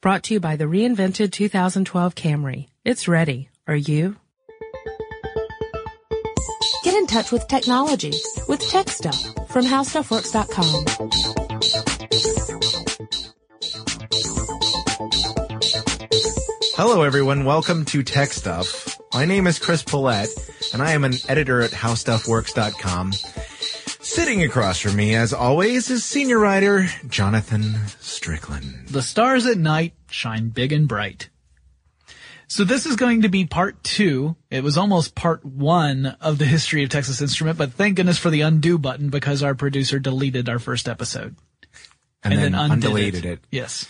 Brought to you by the reinvented 2012 Camry. It's ready. Are you? Get in touch with technology with Tech Stuff from HowStuffWorks.com. Hello, everyone. Welcome to Tech Stuff. My name is Chris Pollette, and I am an editor at HowStuffWorks.com. Sitting across from me, as always, is senior writer Jonathan Strickland. The stars at night shine big and bright. So this is going to be part two. It was almost part one of the history of Texas Instrument, but thank goodness for the undo button because our producer deleted our first episode. And, then, undid undeleted it. Yes.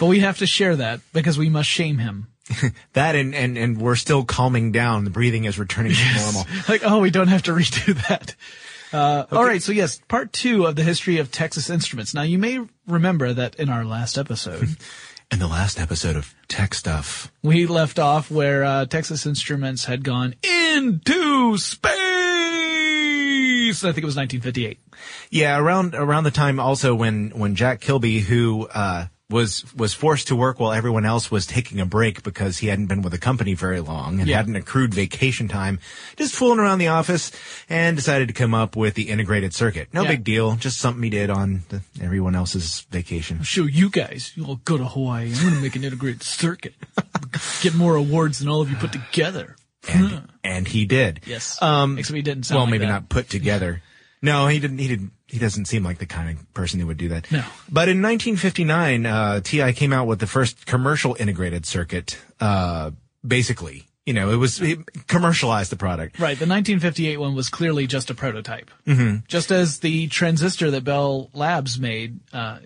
But we have to share that because we must shame him. That and, and, and we're still calming down. The breathing is returning to normal. like, oh, we don't have to redo that. Uh, All right. So yes, part two of the history of Texas Instruments. Now you may remember that in our last episode, In the last episode of Tech Stuff, we left off where uh, Texas Instruments had gone into space. I think it was 1958. Yeah, around around the time also when when Jack Kilby, who uh, was was forced to work while everyone else was taking a break because he hadn't been with the company very long and Yeah. hadn't accrued vacation time, just fooling around the office, and decided to come up with the integrated circuit. No Yeah. big deal, just something he did on the, everyone else's vacation. Show you guys. you all go to Hawaii. I'm going to make an integrated circuit. Get more awards than all of you put together. And and he did. Yes. Um, Except he didn't well, like maybe that. not put together. No, he didn't. He didn't. He doesn't seem like the kind of person who would do that. No. But in 1959, uh, TI came out with the first commercial integrated circuit. Uh, basically, you know, it was it commercialized the product. Right. The 1958 one was clearly just a prototype. Mm-hmm. Just as the transistor that Bell Labs made, uh,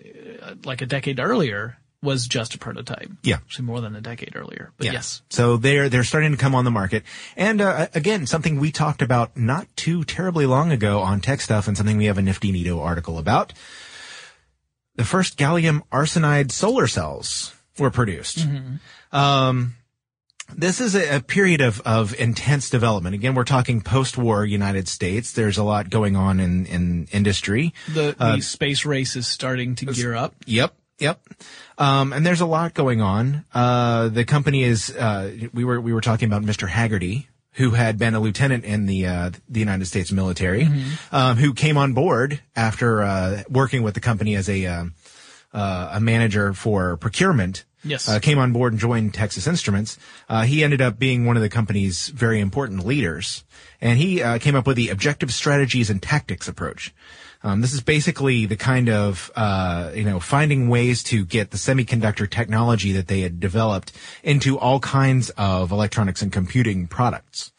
like a decade earlier was just a prototype. Yeah. Actually more than a decade earlier. But Yeah. yes. So they're they're starting to come on the market, and uh, again, something we talked about not too terribly long ago on Tech Stuff, and something we have a nifty neato article about. The first gallium arsenide solar cells were produced. Um, this is a, a period of, of intense development. Again, we're talking post-war United States. There's a lot going on in, in industry. The, the space race is starting to gear up. Yep. Yep. Um, and there's a lot going on. Uh, the company is, uh, we were, we were talking about Mr. Haggerty, who had been a lieutenant in the, uh, the United States military, um, who came on board after, uh, working with the company as a, um, uh, a manager for procurement. Yes. Uh, came on board and joined Texas Instruments. Uh, he ended up being one of the company's very important leaders, and he uh, came up with the objective strategies and tactics approach. Um, this is basically the kind of uh, you know finding ways to get the semiconductor technology that they had developed into all kinds of electronics and computing products.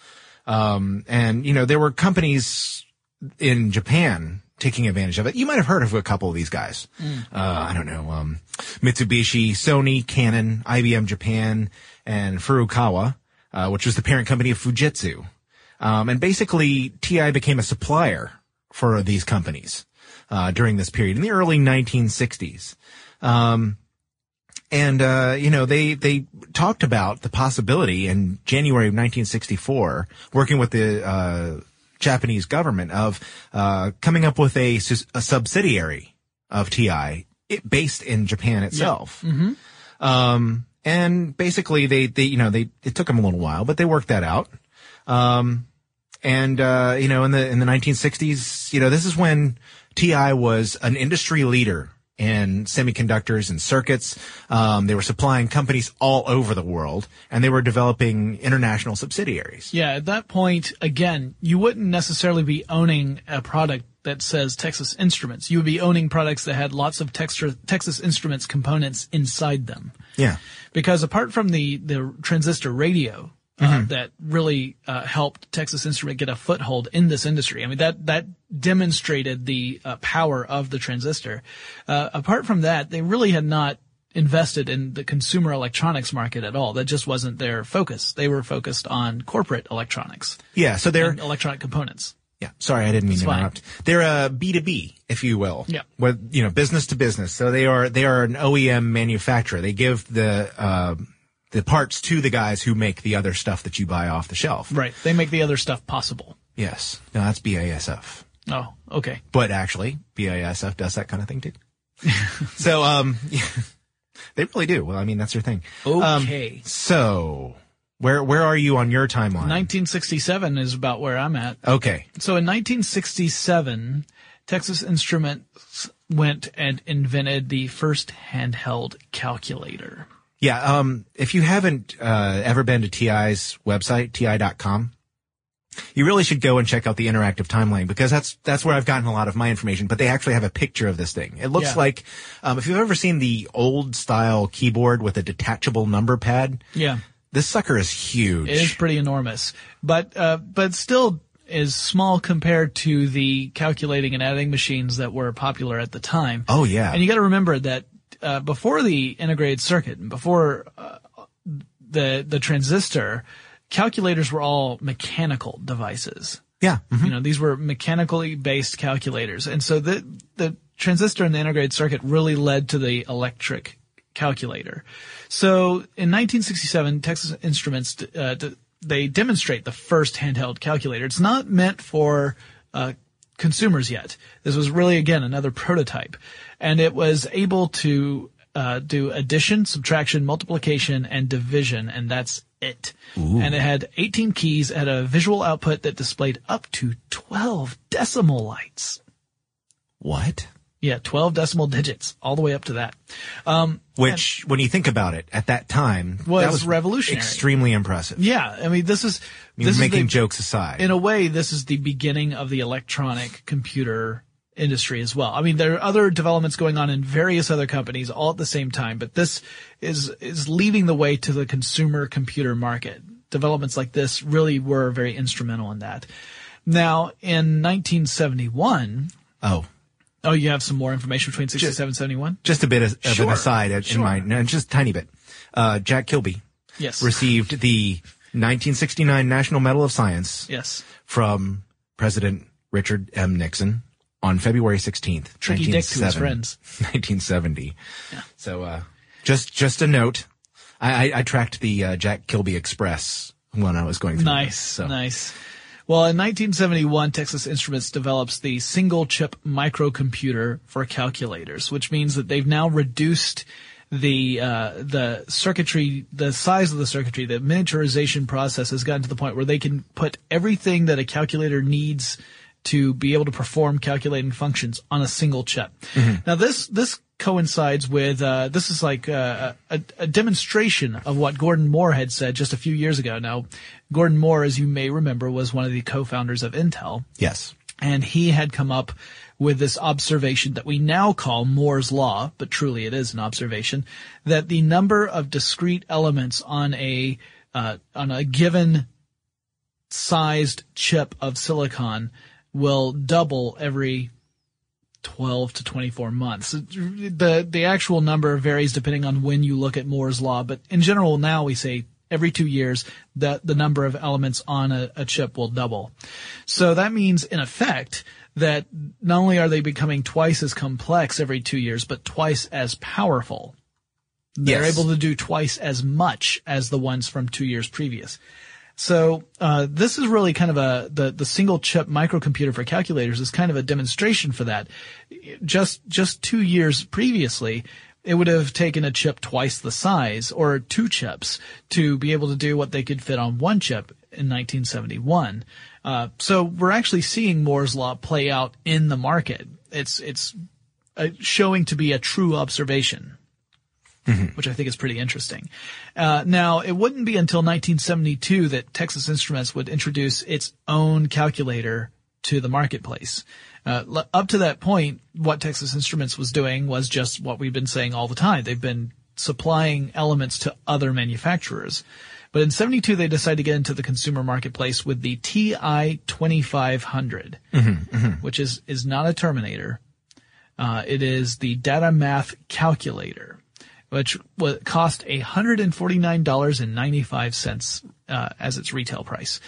Um, and you know there were companies in Japan taking advantage of it. You might have heard of a couple of these guys. Uh, I don't know, um, Mitsubishi, Sony, Canon, IBM Japan, and Furukawa, uh, which was the parent company of Fujitsu. Um, and basically, TI became a supplier for these companies uh, during this period in the early 1960s. Um, and uh, you know they they talked about the possibility in January of 1964, working with the uh, Japanese government of uh, coming up with a, a subsidiary of TI it, based in Japan itself. Um, and basically they they you know they it took them a little while, but they worked that out. Um, and uh, you know in the in the 1960s, you know this is when TI was an industry leader in semiconductors and circuits. Um, they were supplying companies all over the world, and they were developing international subsidiaries. Yeah, at that point, again, you wouldn't necessarily be owning a product that says Texas Instruments. You would be owning products that had lots of Texas, Texas Instruments components inside them. Yeah. Because apart from the, the transistor radio, uh, that really uh, helped Texas Instrument get a foothold in this industry. I mean, that that demonstrated the uh, power of the transistor. Uh, apart from that, they really had not invested in the consumer electronics market at all. That just wasn't their focus. They were focused on corporate electronics Yeah. So they're electronic components. Yeah, sorry, I didn't mean to fine. interrupt. They're a B two B, if you will. Yeah. With you know, business to business. So they are they are an OEM manufacturer. They give the uh, the parts to the guys who make the other stuff that you buy off the shelf. Right. They make the other stuff possible. Yes. No, that's BASF. Oh, okay. But actually, BASF does that kind of thing too. so, um, They really do. Well, I mean, that's their thing. Okay. So, where where are you on your timeline? 1967 is about where I'm at. okay. So in 1967, Texas Instruments went and invented the first handheld calculator. Yeah. Um, if you haven't uh, ever been to TI's website, ti.com, you really should go and check out the interactive timeline because that's that's where I've gotten a lot of my information. But they actually have a picture of this thing. It looks Yeah. like um, if you've ever seen the old style keyboard with a detachable number pad, Yeah. this sucker is huge. It is pretty enormous, but uh, but still is small compared to the calculating and adding machines that were popular at the time. Oh, yeah. and you got to remember that uh, before the integrated circuit, and before uh, the the transistor, calculators were all mechanical devices. yeah. mhm. You know, these were mechanically based calculators. And so the, the transistor and the integrated circuit really led to the electric calculator. So in 1967, Texas Instruments, uh, they demonstrate the first handheld calculator. It's not meant for, uh, consumers yet. This was really, again, another prototype. And it was able to, uh, do addition, subtraction, multiplication, and division, and that's it. And it had 18 keys at a visual output that displayed up to 12 decimal lights. What? Yeah, 12 decimal digits, all the way up to that. Um, Which, when you think about it, at that time, Was that was revolutionary. extremely impressive. yeah, I mean, this is, I mean, this is making the- jokes aside. in a way, this is the beginning of the electronic computer industry as well. I mean, there are other developments going on in various other companies all at the same time, but this is, is leading the way to the consumer computer market. Developments like this really were very instrumental in that. Now, in 1971, oh, oh, you have some more information between 67 and 71? just a bit of, of an aside in sure. my, no, just a tiny bit. Uh, Jack Kilby Yes. received the 1969 National Medal of Science yes. from President Richard M. Nixon on February 16th, Tricky dick to his 1970 friends. 1970. So, uh, just, just a note. I, I, I tracked the, uh, Jack Kilby Express when I was going through. Nice, this, so. nice. Well, in 1971, Texas Instruments develops the single chip microcomputer for calculators, which means that they've now reduced the uh, the circuitry, the size of the circuitry, the miniaturization process has gotten to the point where they can put everything that a calculator needs to be able to perform calculating functions on a single chip. Now this this coincides with uh, this is like uh, a, a demonstration of what Gordon Moore had said just a few years ago. Now, Gordon Moore, as you may remember, was one of the co-founders of Intel, Yes. and he had come up with this observation that we now call Moore's law, but truly it is an observation that the number of discrete elements on a uh, on a given sized chip of silicon will double every 12 to 24 months. The, the actual number varies depending on when you look at Moore's law, but in general now we say every two years the, the number of elements on a, a chip will double. So that means in effect that not only are they becoming twice as complex every two years, but twice as powerful. They're Yes. able to do twice as much as the ones from two years previous. So uh, this is really kind of a the the single chip microcomputer for calculators is kind of a demonstration for that. Just just two years previously, it would have taken a chip twice the size or two chips to be able to do what they could fit on one chip in 1971. Uh, so we're actually seeing Moore's law play out in the market. It's it's uh, showing to be a true observation which I think is pretty interesting. Uh, now, it wouldn't be until 1972 that Texas Instruments would introduce its own calculator to the marketplace. Uh, up to that point, what Texas Instruments was doing was just what we've been saying all the time. They've been supplying elements to other manufacturers. But in 72, they decided to get into the consumer marketplace with the TI 2500, which is, is not a Terminator. Uh, it is the Datamath calculator, which cost $149.95 uh, as its retail price.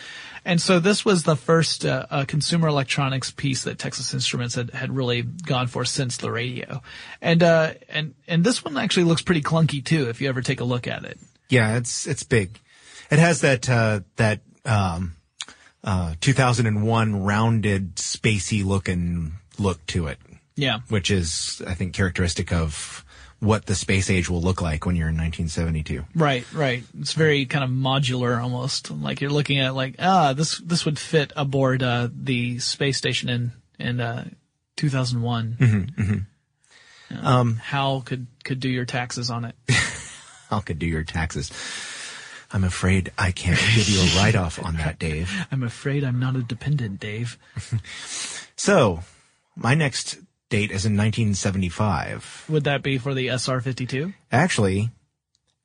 And so this was the first uh, uh, consumer electronics piece that Texas Instruments had, had really gone for since the radio. And, uh, and, and this one actually looks pretty clunky too, if you ever take a look at it. Yeah, it's it's big. It has that uh, that um, uh, 2001 rounded, spacey looking look to it, Yeah. which is I think characteristic of what the space age will look like when you're in 1972. Right, right. It's very kind of modular almost. Like you're looking at like, ah, this, this would fit aboard, uh, the space station in, in, uh, 2001. Mm-hmm, Um, how could, could do your taxes on it? How could do your taxes? I'm afraid I can't give you a write-off on that, Dave. I'm afraid I'm not a dependent, Dave. So, my next date as in 1975. Would that be for the SR-52? Actually,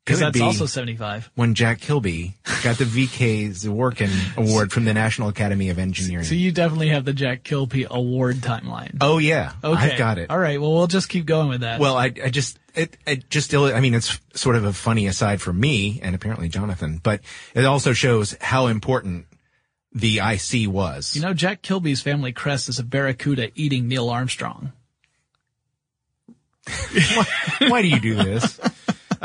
Because that's be also 75. when Jack Kilby got the VK Zworykin Award from the National Academy of Engineering. So you definitely have the Jack Kilby award timeline. oh yeah, Okay. I've got it. All right. Well, we'll just keep going with that. Well, I, I just, it, it just, I mean, it's sort of a funny aside for me and apparently Jonathan, but it also shows how important the IC was. you know, Jack Kilby's family crest is a barracuda eating Neil Armstrong. Why do you do this?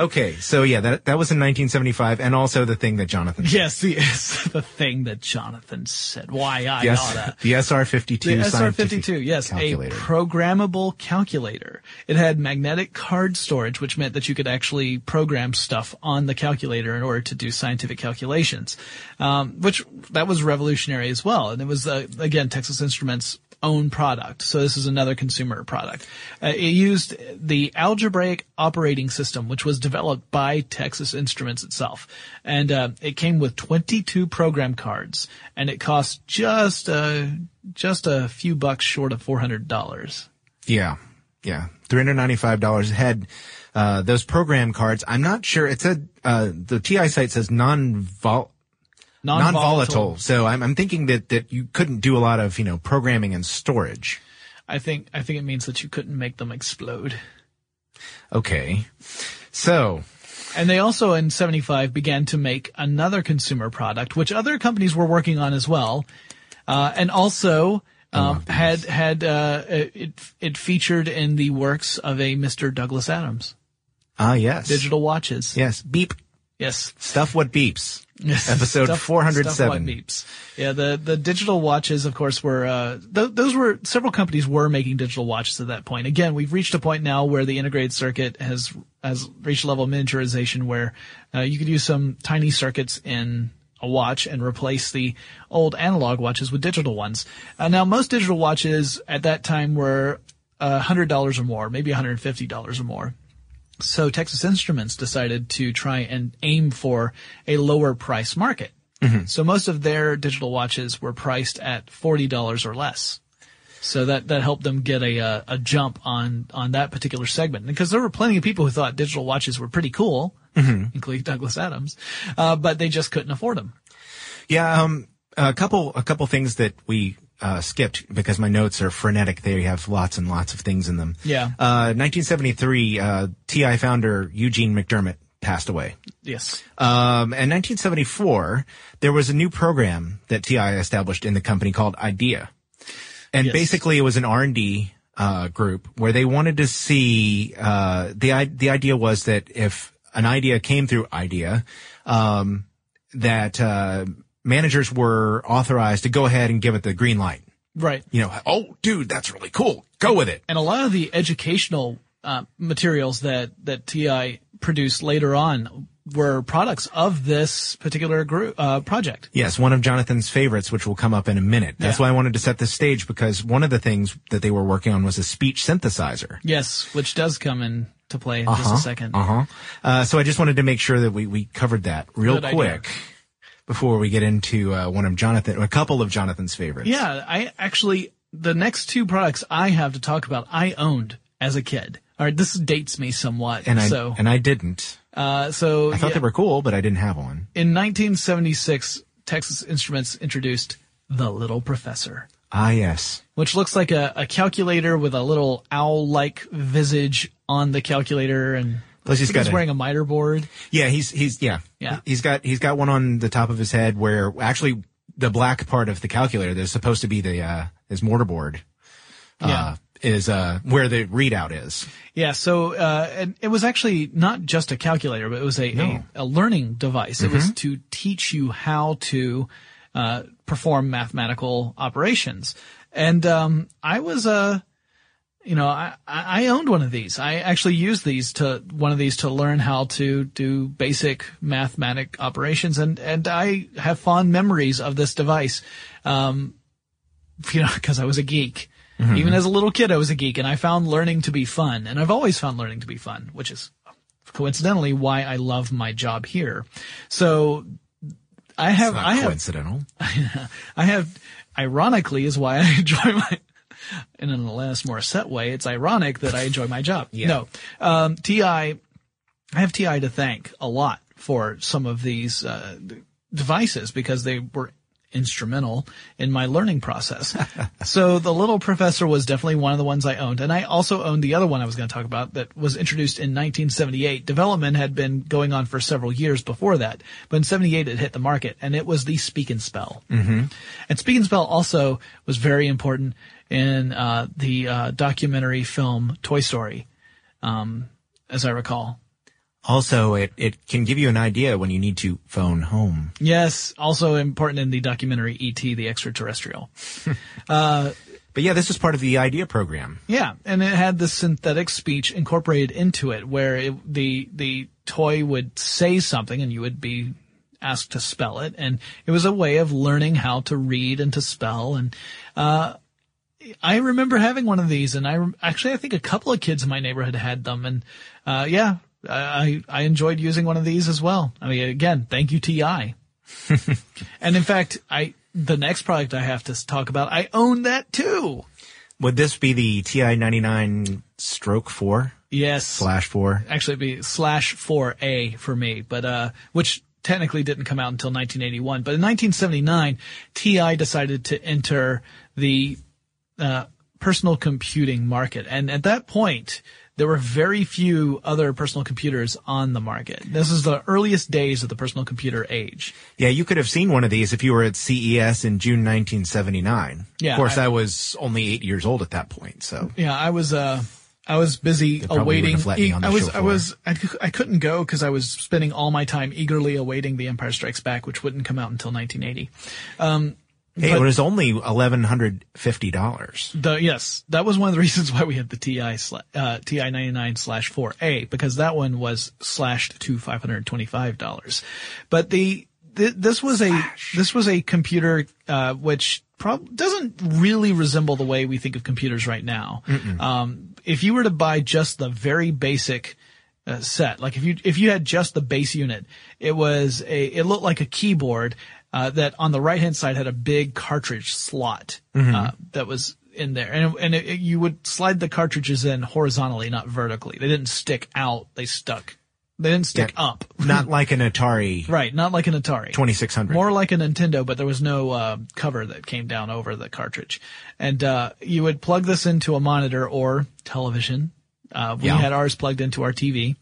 Okay, so yeah, that that was in 1975, and also the thing that Jonathan. said. Yes, yes, the thing that Jonathan said. Why I Yes, oughta. the SR52 The scientific SR52, yes, calculator. a programmable calculator. It had magnetic card storage, which meant that you could actually program stuff on the calculator in order to do scientific calculations, um, which that was revolutionary as well. And it was uh, again Texas Instruments own product. So this is another consumer product. Uh, it used the algebraic operating system, which was developed by Texas Instruments itself. And, uh, it came with 22 program cards and it cost just, uh, just a few bucks short of $400. Yeah, yeah, three hundred ninety-five dollars. It had uh, those program cards. I'm not sure. It said uh, the TI site says non-vol. Non-volatile. So I'm, I'm thinking that, that you couldn't do a lot of, you know, programming and storage. I think, I think it means that you couldn't make them explode. Okay. So, And they also in 75 began to make another consumer product, which other companies were working on as well. Uh, and also, um, had, had, uh, it, it featured in the works of a Mr. Douglas Adams. ah, yes. Digital watches. Yes. Beep. Yes. Stuff what beeps. Episode Stuff- 407. stuff what beeps. Yeah, the the digital watches, of course, were uh, th- those were several companies were making digital watches at that point. Again, we've reached a point now where the integrated circuit has has reached a level of miniaturization where uh, you could use some tiny circuits in a watch and replace the old analog watches with digital ones. Uh, now, most digital watches at that time were uh, hundred dollars or more, maybe one hundred and fifty dollars or more. So Texas Instruments decided to try and aim for a lower price market. So most of their digital watches were priced at forty dollars or less. So that that helped them get a uh, a jump on on that particular segment because there were plenty of people who thought digital watches were pretty cool, including Douglas Adams, uh, but they just couldn't afford them. Yeah, um, a couple, a couple things that we, uh, skipped because my notes are frenetic. They have lots and lots of things in them. Yeah. Uh, 1973, uh, TI founder Eugene McDermott passed away. Yes. Um, in 1974, there was a new program that TI established in the company called IDEA. And Yes. basically it was an R&D, uh, group where they wanted to see, uh, the, the idea was that if an idea came through IDEA, um, that, uh, managers were authorized to go ahead and give it the green light. Right. You know, oh, dude, that's really cool. Go with it. and a lot of the educational uh, materials that that TI produced later on were products of this particular group uh, project. Yes, one of Jonathan's favorites, which will come up in a minute. That's Yeah. why I wanted to set the stage because one of the things that they were working on was a speech synthesizer. Yes, which does come into play in just a second. Uh-huh. Uh, so I just wanted to make sure that we, we covered that real Good idea. Before we get into uh, one of Jonathan, a couple of Jonathan's favorites. Yeah, I actually the next two products I have to talk about I owned as a kid. All right, this dates me somewhat. And I, so, and I didn't. uh, so I thought yeah, they were cool, but I didn't have one. in 1976, Texas Instruments introduced the Little Professor. Ah, yes. which looks like a, a calculator with a little owl-like visage on the calculator, and Plus he's got he's a- wearing a miter board. Yeah, he's, he's, yeah. Yeah. He's got, he's got one on the top of his head where actually the black part of the calculator, that's supposed to be the, uh, his mortarboard. Uh, Yeah. is, uh, where the readout is. Yeah, so uh, and it was actually not just a calculator, but it was a No. a, a learning device. It was to teach you how to uh, perform mathematical operations. And um, I was uh, you know, I, I owned one of these. I actually used these to, one of these to learn how to do basic mathematic operations and, and I have fond memories of this device. Um, you know, cause I was a geek. Even as a little kid, I was a geek and I found learning to be fun and I've always found learning to be fun, which is coincidentally why I love my job here. So I have, I have, coincidental. I have, ironically, is why I enjoy my, in an Alanis Morissette way, it's ironic that I enjoy my job. Yeah. No, um, TI, I have TI to thank a lot for some of these, uh, devices because they were instrumental in my learning process. so the little professor was definitely one of the ones I owned. And I also owned the other one I was going to talk about that was introduced in 1978. Development had been going on for several years before that, but in 78 it hit the market and it was the Speak and Spell. Mm-hmm. And Speak and Spell also was very important in, uh, the, uh, documentary film Toy Story, um, as I recall. Also, it, it can give you an idea when you need to phone home. Yes, also important in the documentary E.T. the Extraterrestrial. But yeah, this is part of the idea program. Yeah, and it had this synthetic speech incorporated into it, where it, the the toy would say something, and you would be asked to spell it, and it was a way of learning how to read and to spell. And uh, I remember having one of these, and I rem- actually I think a couple of kids in my neighborhood had them, and uh, yeah, I I enjoyed using one of these as well. I mean, again, thank you Ti. and in fact, I the next product I have to talk about, I own that too. Would this be the TI 99 stroke 4 Yes. slash 4? actually it'd be slash 4A for me, but, uh, which technically didn't come out until 1981. But in 1979, TI decided to enter the, uh, personal computing market. And at that point, there were very few other personal computers on the market. This is the earliest days of the personal computer age. Yeah, you could have seen one of these if you were at CES in June 1979. Yeah, Of course, I- I, was only eight years old at that point, so. Yeah, I was, uh, I was busy awaiting. wouldn't have let me on the I was, I was, I, I couldn't go because I was spending all my time eagerly awaiting The Empire Strikes Back, which wouldn't come out until 1980. Hey, But- it was only $1,150. The yes, that was one of the reasons why we had the TI uh, TI ninety nine slash four A because that one was slashed to five hundred twenty five dollars. But the th- this was a this was a computer uh, which prob- doesn't really resemble the way we think of computers right now. Um, if you were to buy just the very basic uh, set. Like if you if you had just the base unit, it was a it looked like a keyboard uh, that on the right hand side had a big cartridge slot uh, that was in there, and and it, it- you would slide the cartridges in horizontally, not vertically. They didn't stick out; they stuck. They didn't stick Yeah. up. Not like an Atari Right, not like an Atari. 2600. More like a Nintendo, but there was no uh, cover that came down over the cartridge. And uh, you would plug this into a monitor or television. Uh, we Yeah. had ours plugged into our TV.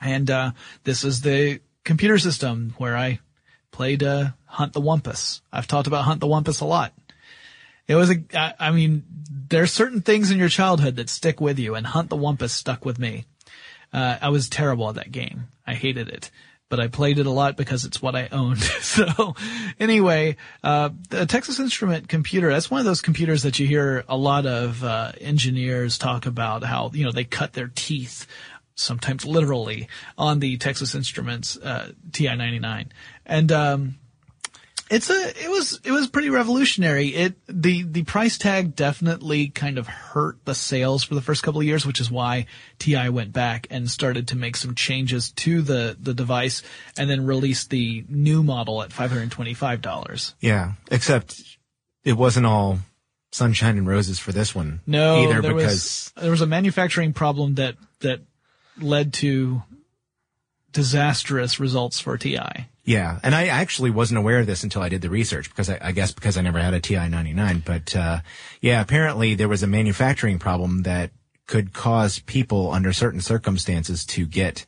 And uh, this is the computer system where I played uh, Hunt the Wumpus. I've talked about Hunt the Wumpus a lot. It was a, I, mean, there's certain things in your childhood that stick with you, and Hunt the Wumpus stuck with me. Uh, I was terrible at that game. I hated it, but I played it a lot because it's what I owned. so anyway, uh, the Texas Instrument computer, that's one of those computers that you hear a lot of, uh, engineers talk about how, you know, they cut their teeth sometimes literally on the Texas Instruments, uh, TI-99. And, um, it's a it was it was pretty revolutionary. It the the price tag definitely kind of hurt the sales for the first couple of years, which is why TI went back and started to make some changes to the the device and then released the new model at five hundred twenty five dollars. Yeah, except it wasn't all sunshine and roses for this one. No, either there because was there was a manufacturing problem that that led to disastrous results for TI. yeah, and I actually wasn't aware of this until I did the research because I, I guess because I never had a TI ninety nine. But uh, yeah, apparently there was a manufacturing problem that could cause people under certain circumstances to get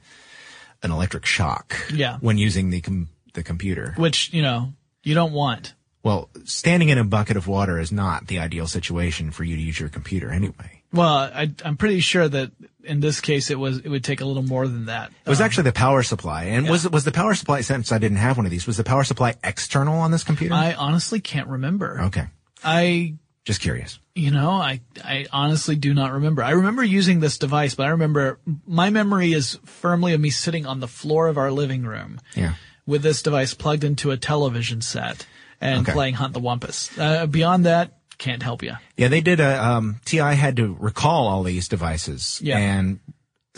an electric shock. Yeah. when using the com- the computer. Which, you know, you don't want. Well, standing in a bucket of water is not the ideal situation for you to use your computer anyway. Well, I, I'm pretty sure that in this case it was it would take a little more than that. It was actually the power supply, and was was the power supply since I didn't have one of these? Was the power supply external on this computer? I honestly can't remember. okay. I Just curious. You know, I, I honestly do not remember. I remember using this device, but I remember my memory is firmly of me sitting on the floor of our living room Yeah. with this device plugged into a television set and Okay. playing Hunt the Wumpus. Uh, beyond that, can't help you. Yeah, they did a, um, TI had to recall all these devices Yeah. and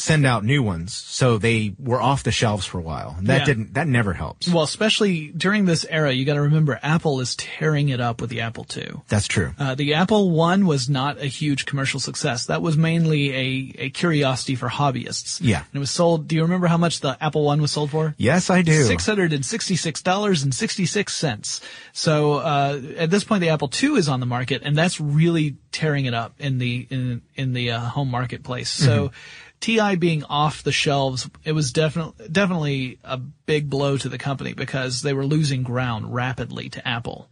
send out new ones. So they were off the shelves for a while. And that Yeah. didn't, that never helps. Well, especially during this era, you got to remember Apple is tearing it up with the Apple II. That's true. Uh, the Apple One was not a huge commercial success. That was mainly a, a curiosity for hobbyists. Yeah. And it was sold. Do you remember how much the Apple One was sold for? Yes, I do. Six hundred and sixty-six dollars and sixty-six cents. So uh, at this point, the Apple II is on the market, and that's really tearing it up in the in in the uh, home marketplace. So. TI being off the shelves, it was definitely definitely a big blow to the company because they were losing ground rapidly to Apple.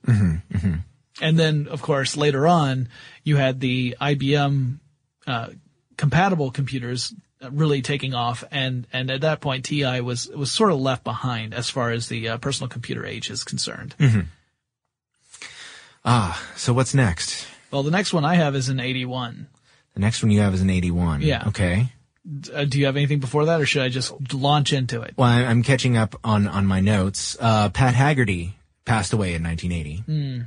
And then, of course, later on, you had the IBM uh, compatible computers uh, really taking off, and and at that point, TI was was sort of left behind as far as the uh, personal computer age is concerned. Ah, so what's next? Well, the next one I have is an 81. The next one you have is an 81. Yeah. Okay. Uh, do you have anything before that, or should I just launch into it? Well, I'm catching up on, on my notes. Uh, Pat Haggerty passed away in 1980.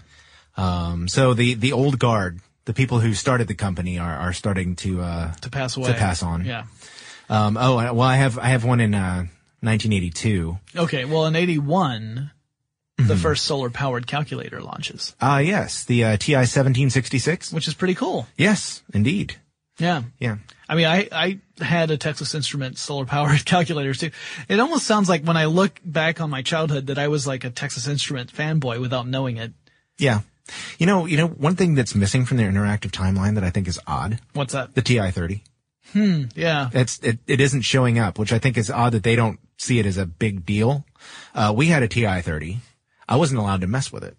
Um, so the, the old guard, the people who started the company are, are starting to, uh, To pass away. to pass on. Yeah. Um, oh, well, I have, I have one in, uh, 1982. Okay. Well, in 81, the first solar powered calculator launches, Ah, yes, the, uh, TI 1766. which is pretty cool. Yes, indeed. Yeah. Yeah. I mean, I, I had a Texas Instrument solar powered calculator too. It almost sounds like when I look back on my childhood that I was like a Texas Instrument fanboy without knowing it. Yeah. You know, you know, one thing that's missing from their interactive timeline that I think is odd, What's that? the TI 30. Hmm. Yeah. It's it, it isn't showing up, which I think is odd that they don't see it as a big deal. Uh, we had a TI thirty. I wasn't allowed to mess with it.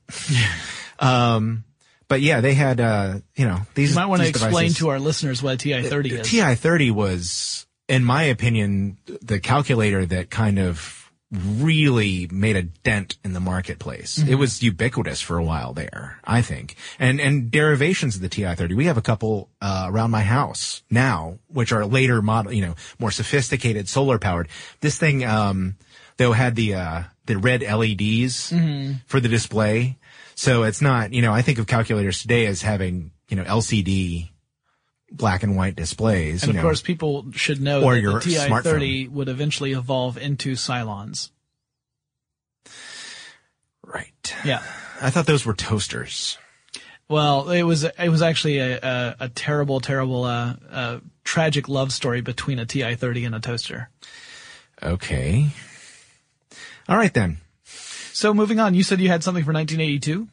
um, but yeah, they had uh, you know these. You might want to explain devices. to our listeners what a TI-30 is. TI thirty was, in my opinion, the calculator that kind of really made a dent in the marketplace. Mm-hmm. It was ubiquitous for a while there, I think. And and derivations of the TI-30. We have a couple uh, around my house now, which are later model, you know, more sophisticated solar powered. This thing um though had the uh the red LEDs Mm-hmm. for the display. So it's not, you know, I think of calculators today as having, you know, LCD black and white displays. and of know. course, people should know Or that your the TI-30 would eventually evolve into Cylons. Right. Yeah. I thought those were toasters. Well, it was it was actually a a, a terrible, terrible, uh, uh, tragic love story between a TI-30 and a toaster. Okay. All right then. So moving on, you said you had something for 1982.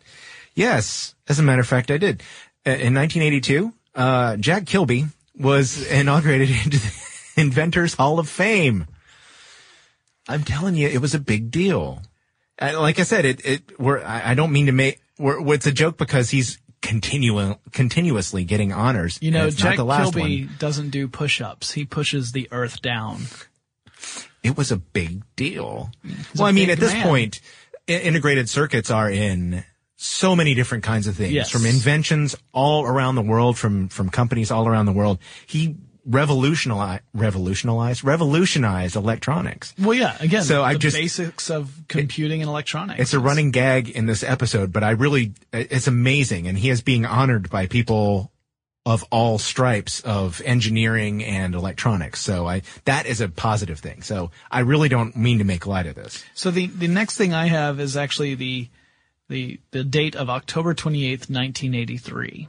Yes. As a matter of fact, I did. Uh, In 1982, uh, Jack Kilby was inaugurated into the Inventors Hall of Fame. I'm telling you, it was a big deal. Uh, like I said, it, it, we're, I, I don't mean to make, we're, it's a joke because he's continuing, continuously getting honors. You know, Jack Kilby one. doesn't do push-ups. He pushes the earth down. it was a big deal. a well, I mean, at this point, integrated circuits are in so many different kinds of things, Yes. from inventions all around the world, from from companies all around the world. He revolutionized, revolutionized, revolutionized electronics. Well, yeah, again, So the I just- basics of computing and electronics. It's a running gag in this episode, but I really, it's amazing, and he is being honored by people of all stripes of engineering and electronics. So I, that is a positive thing. So I really don't mean to make light of this. So the the next thing I have is actually the the the date of October 28th, 1983.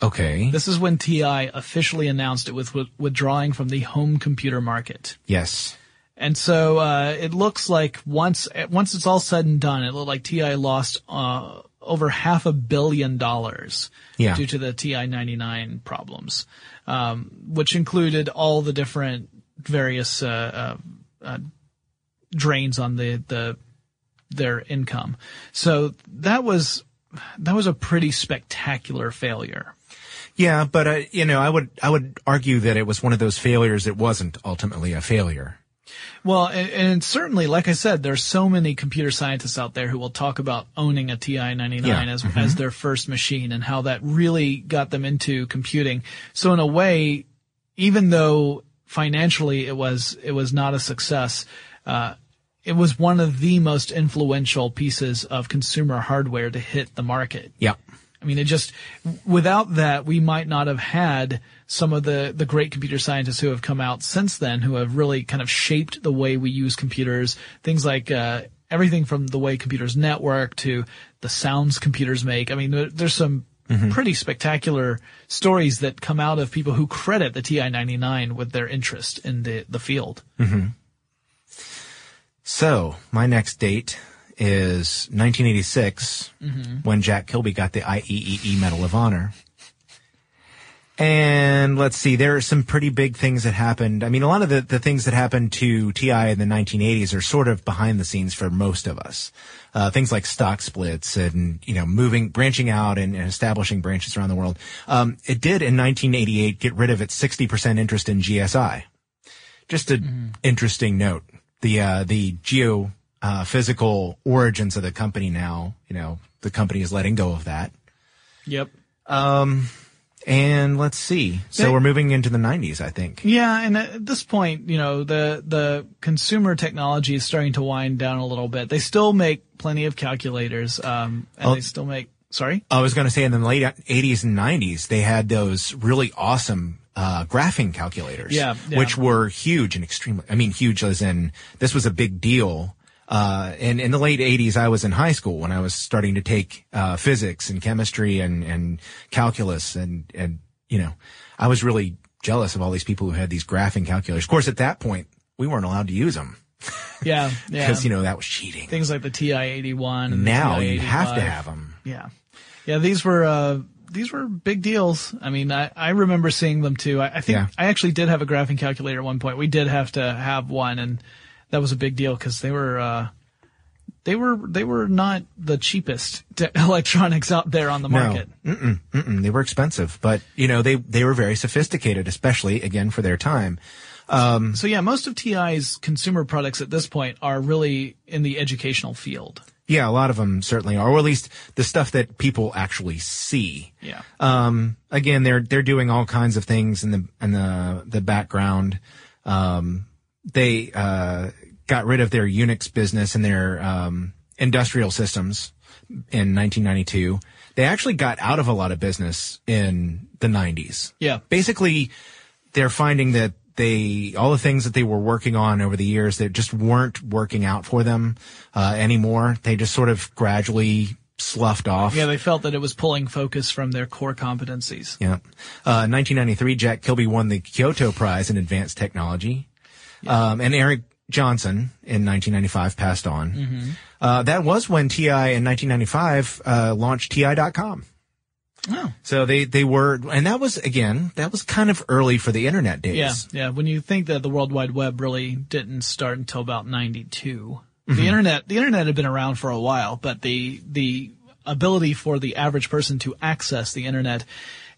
Okay. This is when TI officially announced it was with, withdrawing from the home computer market. Yes. And so uh, it looks like once once it's all said and done, it looked like TI lost uh, over half a billion dollars Yeah. due to the TI 99 problems, um, which included all the different various uh, uh, uh, drains on the the their income. So that was that was a pretty spectacular failure. Yeah, but uh, you know, I would I would argue that it was one of those failures that wasn't ultimately a failure. Well, and, and certainly, like I said, there's so many computer scientists out there who will talk about owning a TI-99 Yeah. as as their first machine and how that really got them into computing. So in a way, even though financially it was it was not a success, uh, it was one of the most influential pieces of consumer hardware to hit the market. Yeah. I mean, it just, without that, we might not have had some of the, the great computer scientists who have come out since then who have really kind of shaped the way we use computers. Things like, uh, everything from the way computers network to the sounds computers make. I mean, there, there's some mm-hmm. pretty spectacular stories that come out of people who credit the TI-99 with their interest in the, the field. Mm-hmm. So my next date is 1986 mm-hmm. when Jack Kilby got the IEEE Medal of Honor. And let's see, there are some pretty big things that happened. I mean, a lot of the, the things that happened to TI in the 1980s are sort of behind the scenes for most of us. Uh, things like stock splits and, you know, moving, branching out and, and establishing branches around the world. Um, it did in 1988 get rid of its 60% interest in GSI. Just an interesting note. The, uh, the geo, uh, physical origins of the company now, you know, the company is letting go of that. Yep. And let's see. So They- we're moving into the 90s, I think. Yeah, and at this point, you know, the the consumer technology is starting to wind down a little bit. They still make plenty of calculators, um, and Oh. they still make. Sorry. I was going to say in the late 80s and 90s, they had those really awesome uh, graphing calculators, Yeah, yeah. which were huge and extremely. I mean, huge as in this was a big deal. Uh, and in the late 80s, I was in high school when I was starting to take uh, physics and chemistry and and calculus and and you know, I was really jealous of all these people who had these graphing calculators. Of course, at that point, we weren't allowed to use them Yeah, yeah. because you know that was cheating. things like the TI eighty one. and the Now you TI-85. have to have them. Yeah, yeah. These were uh, these were big deals. I mean, I, I remember seeing them too. I, I think Yeah. I actually did have a graphing calculator at one point. We did have to have one, and that was a big deal because they were. Uh, they were they were not the cheapest electronics out there on the market. No, Mm-mm, mm-mm. they were expensive, but you know they they were very sophisticated, especially again for their time. So yeah, most of TI's consumer products at this point are really in the educational field. Yeah, a lot of them certainly are, or at least the stuff that people actually see. Yeah. Um, again, they're they're doing all kinds of things in the in the the background. Um, they uh, got rid of their Unix business and their um, industrial systems in 1992. They actually got out of a lot of business in the 90s. Yeah. Basically, they're finding that they all the things that they were working on over the years that just weren't working out for them uh, anymore. They just sort of gradually sloughed off. Yeah, they felt that it was pulling focus from their core competencies. Yeah. Uh, 1993, Jack Kilby won the Kyoto Prize in Advanced Technology. Um, and Erik Jonsson in 1995 passed on. Uh, that was when TI in 1995, uh, launched TI.com. Oh. So they, they were, and that was, again, that was kind of early for the internet days. Yeah, yeah. When you think that the World Wide Web really didn't start until about '92, the internet the internet had been around for a while, but the the ability for the average person to access the internet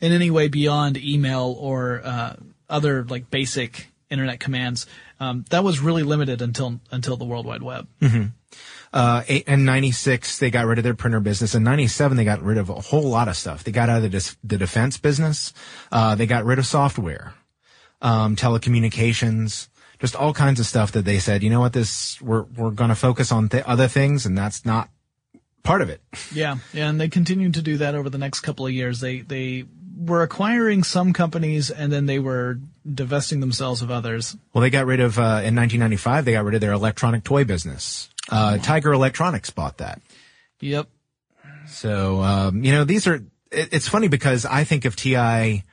in any way beyond email or uh, other like basic internet commands um, that was really limited until until the World Wide Web. Uh, eight, and 96, they got rid of their printer business. In 97, they got rid of a whole lot of stuff. They got out of the, dis- the defense business. Uh, they got rid of software, um, telecommunications, just all kinds of stuff that they said, you know what, this, we're, we're going to focus on th- other things and that's not part of it. Yeah, yeah, and they continued to do that over the next couple of years. They they were acquiring some companies and then they were divesting themselves of others. Well, they got rid of, uh, in 1995, they got rid of their electronic toy business. Uh, Tiger Electronics bought that. Yep. So, um, you know, these are, it, it's funny because I think of TI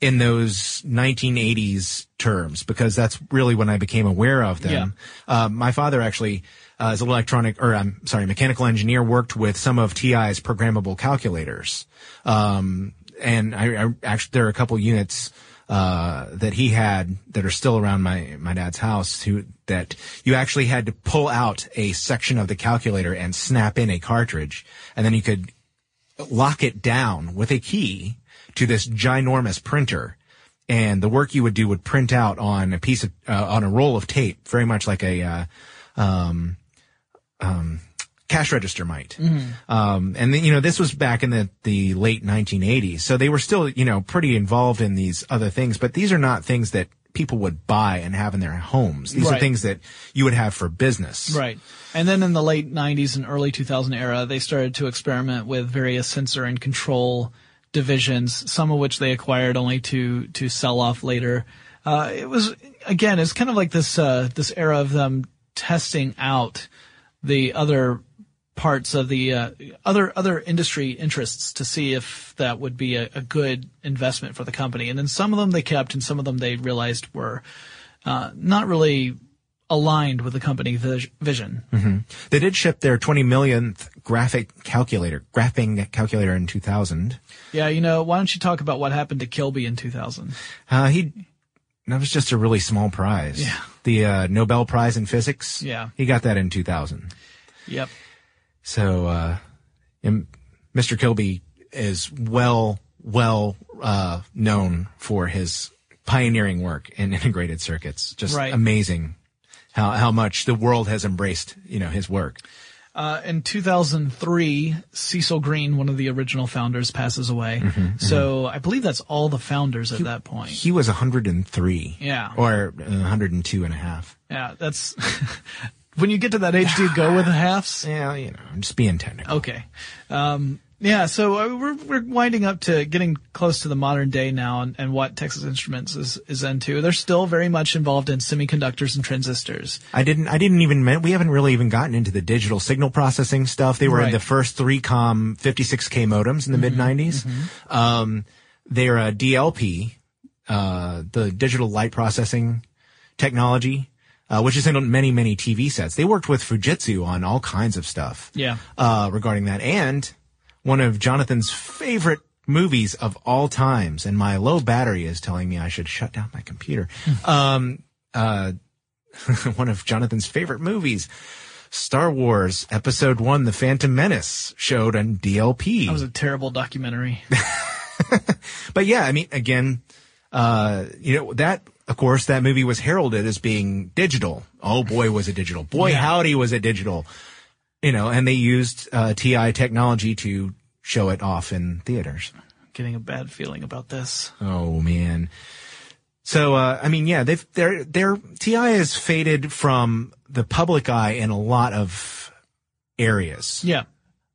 in those 1980s terms because that's really when I became aware of them. Uh, my father actually, uh, as an electronic, or I'm sorry, mechanical engineer worked with some of TI's programmable calculators. Um, and I, I actually, there are a couple units, uh, that he had that are still around my, my dad's house who, that you actually had to pull out a section of the calculator and snap in a cartridge and then you could lock it down with a key to this ginormous printer and the work you would do would print out on a piece of uh, on a roll of tape, very much like a uh, um, um, cash register might. Um, and then, you know, this was back in the, the late 1980s. So they were still, you know, pretty involved in these other things, but these are not things that people would buy and have in their homes. These are things that you would have for business. Right. And then in the late 90s and early 2000 era, they started to experiment with various sensor and control divisions, some of which they acquired only to, to sell off later. Uh, it was, again, it's kind of like this, uh, this era of them testing out the other parts of the, uh, other, other industry interests to see if that would be a, a good investment for the company. And then some of them they kept and some of them they realized were, uh, not really aligned with the company vis- vision. They did ship their 20 millionth graphic calculator, graphing calculator in 2000. Yeah, you know, why don't you talk about what happened to Kilby in 2000? Uh, he, that was just a really small prize. Yeah. The, uh, Nobel Prize in Physics. Yeah. He got that in 2000. Yep. So, uh, Mr. Kilby is well, well, uh, known for his pioneering work in integrated circuits. Just Right. amazing how, how much the world has embraced, you know, his work. Uh, in 2003, Cecil Green, one of the original founders, passes away. Mm-hmm, so I believe that's all the founders at that point. He was 103. Yeah. Or uh, 102 and a half. Yeah, that's when you get to that age, do you go with the halves? Yeah, you know, I'm just being technical. Okay. Um, yeah, so uh, we're we're winding up to getting close to the modern day now, and, and what Texas Instruments is is into. They're still very much involved in semiconductors and transistors. I didn't, I didn't even, we haven't really even gotten into the digital signal processing stuff. They were in the first 3Com 56K modems in the mid 90s. Um, they're a DLP, uh, the digital light processing technology, uh, which is in many, many TV sets. They worked with Fujitsu on all kinds of stuff. Yeah. Uh, regarding that. And one of Jonathan's favorite movies of all times, and my low battery is telling me I should shut down my computer. um, uh, one of Jonathan's favorite movies, Star Wars Episode One: The Phantom Menace, showed on DLP. That was a terrible documentary. but yeah, I mean, again, uh, you know that. Of course, that movie was heralded as being digital. Oh boy, was it digital! Boy, Yeah. howdy, was it digital! You know, and they used uh, TI technology to show it off in theaters. Getting a bad feeling about this. Oh man. So uh, I mean, yeah, they've their their TI has faded from the public eye in a lot of areas. Yeah.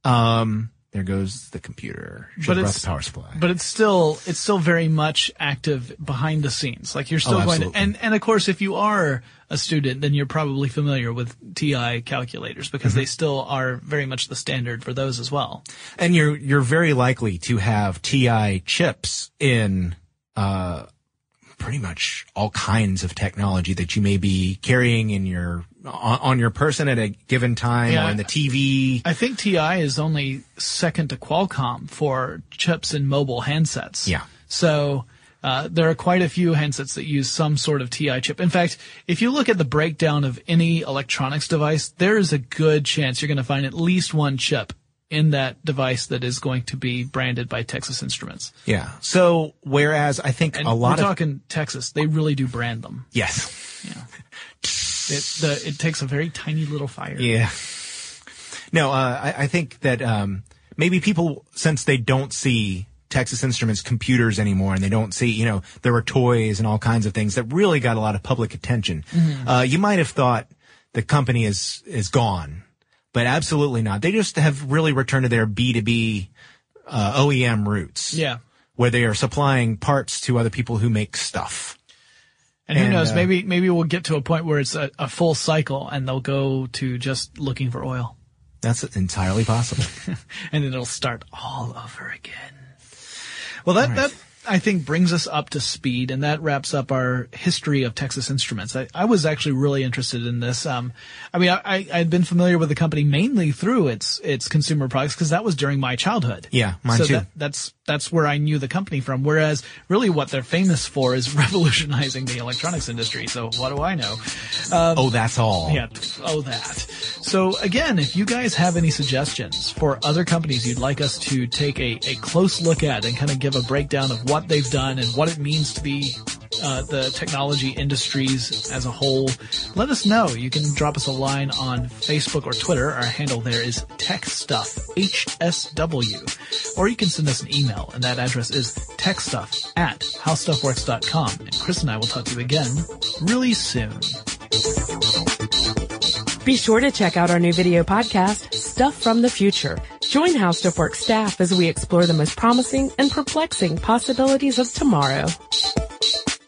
Um, there goes the computer. Should But it's- the power supply. But it's still it's still very much active behind the scenes. Like you're still Oh, going to, and and of course if you are a student, then you're probably familiar with TI calculators because Mm-hmm. they still are very much the standard for those as well. and you're you're very likely to have TI chips in uh, pretty much all kinds of technology that you may be carrying in your on, on your person at a given time Yeah. or in the TV. I think TI is only second to Qualcomm for chips in mobile handsets. Yeah. So uh, there are quite a few handsets that use some sort of TI chip. In fact, if you look at the breakdown of any electronics device, there is a good chance you're going to find at least one chip in that device that is going to be branded by Texas Instruments. Yeah. So whereas I think And a lot we're of talking Texas, they really do brand them. yes, It, the, it takes a very tiny little fire. yeah. No, uh, I, I think that um, maybe people since they don't see Texas Instruments computers anymore, and they don't see, you know, there were toys and all kinds of things that really got a lot of public attention. Uh, you might have thought the company is is gone, but absolutely not. They just have really returned to their B two B uh, OEM roots. Yeah. where they are supplying parts to other people who make stuff. And who And, knows, uh, maybe maybe we'll get to a point where it's a, a full cycle and they'll go to just looking for oil. That's entirely possible. And then it'll start all over again. Well that that I think brings us up to speed and that wraps up our history of Texas Instruments. I, I was actually really interested in this. Um I mean I, I I'd been familiar with the company mainly through its its consumer products because that was during my childhood. Yeah, mine so too. That, that's that's where I knew the company from. Whereas really what they're famous for is revolutionizing the electronics industry. So what do I know? oh, that's all. Yeah. Oh, that. So again, if you guys have any suggestions for other companies you'd like us to take a, a close look at and kind of give a breakdown of what they've done and what it means to be uh, the technology industries as a whole, let us know. You can drop us a line on Facebook or Twitter. Our handle there is TechStuffHSW. Or you can send us an email, and that address is techstuff at howstuffworks.com. And Chris and I will talk to you again really soon. Be sure to check out our new video podcast, Stuff from the Future. Join How Stuff Works staff as we explore the most promising and perplexing possibilities of tomorrow.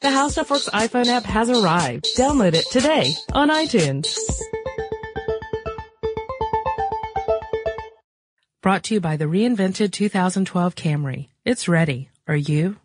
The How Stuff Works iPhone app has arrived. Download it today on iTunes. Brought to you by the reinvented 2012 Camry. It's ready. Are you?